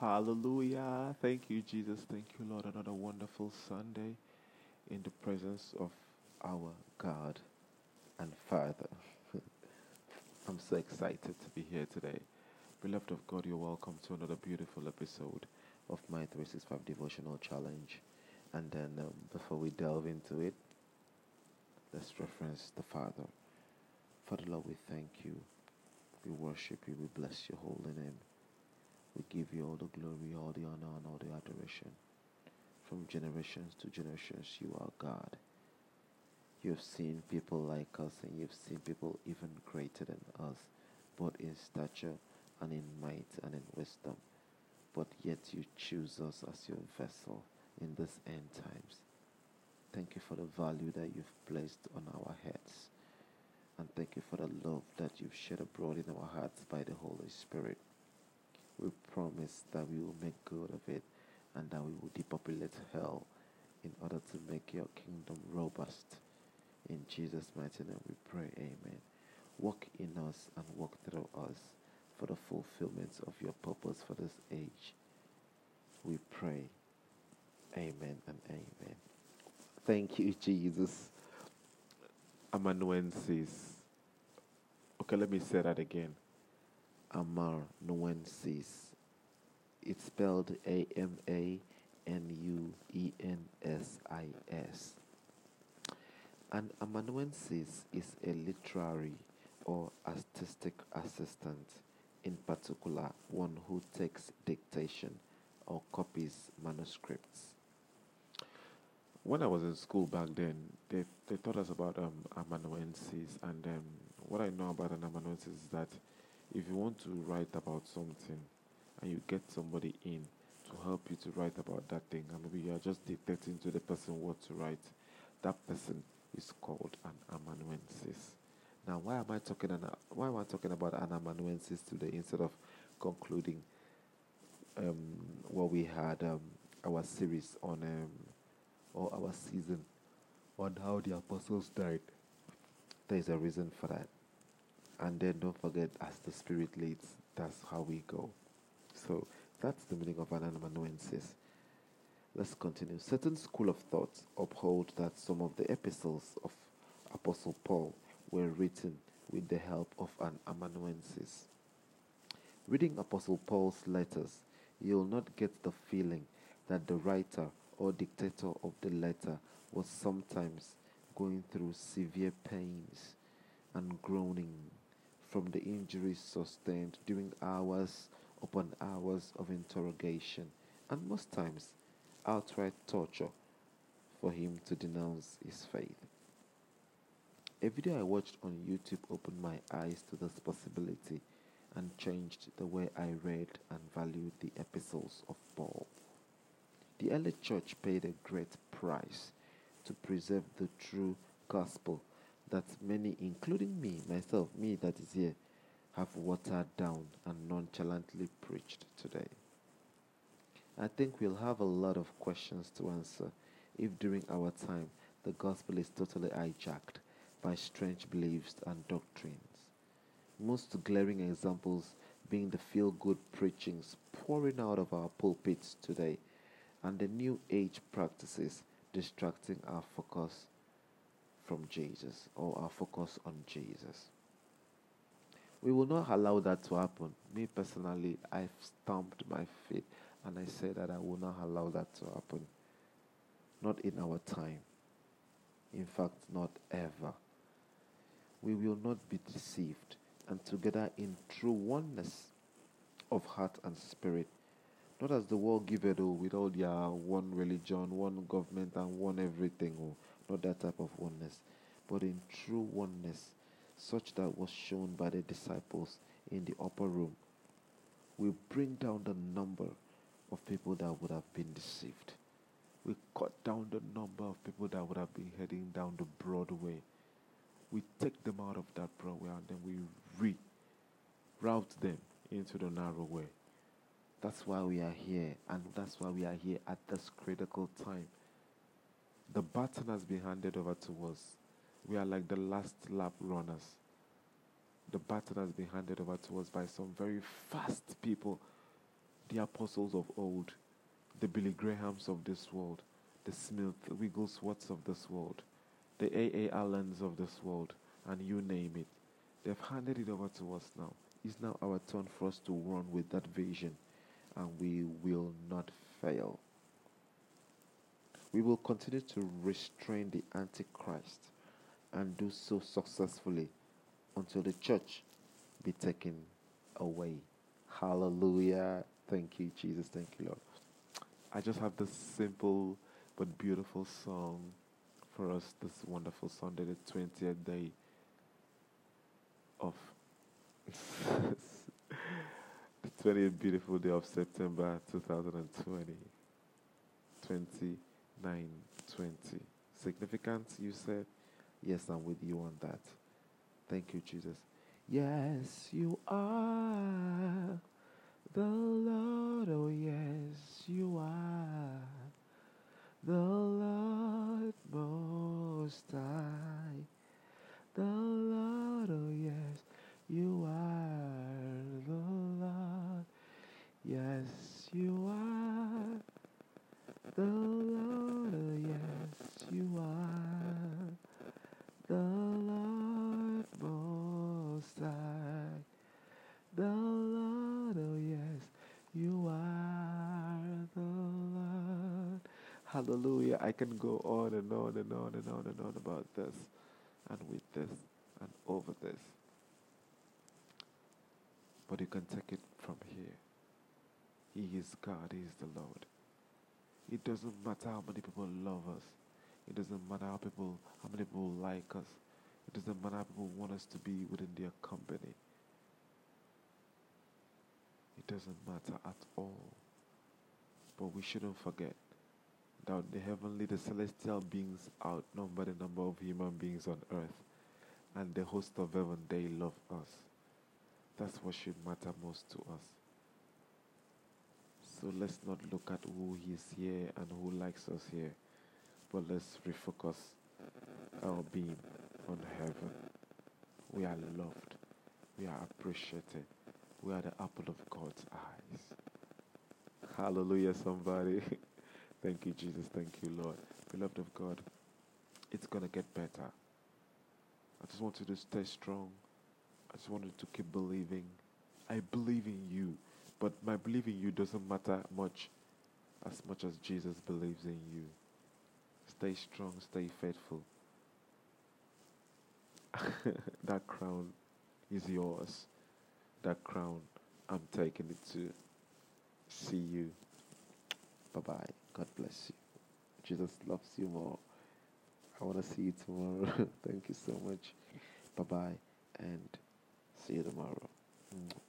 Hallelujah. Thank you, Jesus. Thank you, Lord. Another wonderful Sunday in the presence of our God and Father. I'm so excited to be here today. Beloved of God, you're welcome to another beautiful episode of my 365 Devotional Challenge. And then um, before we delve into it, let's reference the Father. Father, Lord, we thank you. We worship you. We bless your holy name. We give you all the glory, all the honor, and all the adoration. From generations to generations, you are God. You've seen people like us, and you've seen people even greater than us, both in stature and in might and in wisdom. But yet you choose us as your vessel in this end times. Thank you for the value that you've placed on our heads. And thank you for the love that you've shed abroad in our hearts by the Holy Spirit. We promise that we will make good of it and that we will depopulate hell in order to make your kingdom robust. In Jesus' mighty name we pray, Amen. Walk in us and walk through us for the fulfillment of your purpose for this age. We pray, Amen and Amen. Thank you, Jesus. Amanuensis. Okay, let me say that again. Amanuensis. It's spelled A M A N U E N S I S. An amanuensis is a literary or artistic assistant, in particular, one who takes dictation or copies manuscripts. When I was in school back then, they, they taught us about um, amanuensis, and um, what I know about an amanuensis is that if you want to write about something and you get somebody in to help you to write about that thing, and maybe you are just dictating to the person what to write, that person is called an amanuensis. Now, why am I talking? An, why am I talking about an amanuensis today instead of concluding um, what we had um, our series on um, or our season on how the apostles died? There is a reason for that. And then don't forget, as the Spirit leads, that's how we go. So that's the meaning of an amanuensis. Let's continue. Certain school of thought uphold that some of the epistles of Apostle Paul were written with the help of an amanuensis. Reading Apostle Paul's letters, you'll not get the feeling that the writer or dictator of the letter was sometimes going through severe pains and groaning from the injuries sustained during hours upon hours of interrogation and most times outright torture for him to denounce his faith. A video I watched on YouTube opened my eyes to this possibility and changed the way I read and valued the epistles of Paul. The early church paid a great price to preserve the true gospel that many, including me, myself, me that is here, have watered down and nonchalantly preached today. I think we'll have a lot of questions to answer if during our time the gospel is totally hijacked by strange beliefs and doctrines. Most glaring examples being the feel good preachings pouring out of our pulpits today and the new age practices distracting our focus from Jesus or our focus on Jesus. We will not allow that to happen. Me personally, I've stamped my feet and I say that I will not allow that to happen. Not in our time. In fact, not ever. We will not be deceived and together in true oneness of heart and spirit. Not as the world give it all with all their one religion, one government, and one everything. Oh, not that type of oneness, but in true oneness, such that was shown by the disciples in the upper room. We bring down the number of people that would have been deceived. We cut down the number of people that would have been heading down the broad way. We take them out of that broad way and then we reroute them into the narrow way. That's why we are here, and that's why we are here at this critical time. The baton has been handed over to us. We are like the last lap runners. The baton has been handed over to us by some very fast people the apostles of old, the Billy Grahams of this world, the Smith Wigglesworths of this world, the A.A. Allens of this world, and you name it. They've handed it over to us now. It's now our turn for us to run with that vision, and we will not fail. We will continue to restrain the Antichrist and do so successfully until the church be taken away. Hallelujah. Thank you, Jesus. Thank you, Lord. I just have this simple but beautiful song for us this wonderful Sunday, the 20th day of the 20th beautiful day of September 2020. 2920. Significant, you said? Yes, I'm with you on that. Thank you, Jesus. Yes, you are the Lord. Oh, yes, you are the Lord Most High. The Lord, oh, yes, you are the Lord. Yes, you are the Lord. Oh, yes, you are the Lord Most High. The Lord, oh, yes, you are the Lord. Hallelujah. I can go on and on and on and on and on about this and with this and over this. But you can take it from here. He is God, He is the Lord. It doesn't matter how many people love us. It doesn't matter how people how many people like us. It doesn't matter how people want us to be within their company. It doesn't matter at all. But we shouldn't forget that the heavenly, the celestial beings outnumber the number of human beings on earth. And the host of heaven, they love us. That's what should matter most to us. So let's not look at who is here and who likes us here, but let's refocus our being on heaven. We are loved, we are appreciated, we are the apple of God's eyes. Hallelujah, somebody. Thank you, Jesus. Thank you, Lord. Beloved of God, it's going to get better. I just want you to stay strong. I just want you to keep believing. I believe in you. But my belief in you doesn't matter much as much as Jesus believes in you. Stay strong, stay faithful. that crown is yours. That crown, I'm taking it to see you. Bye bye. God bless you. Jesus loves you more. I want to see you tomorrow. Thank you so much. Bye bye and see you tomorrow. Mm.